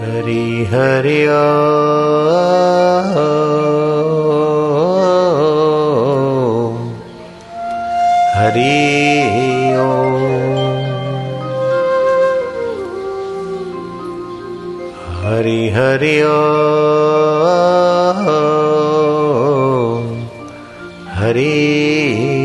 Hari Hari Om Hari Om Hari Hari Om Hari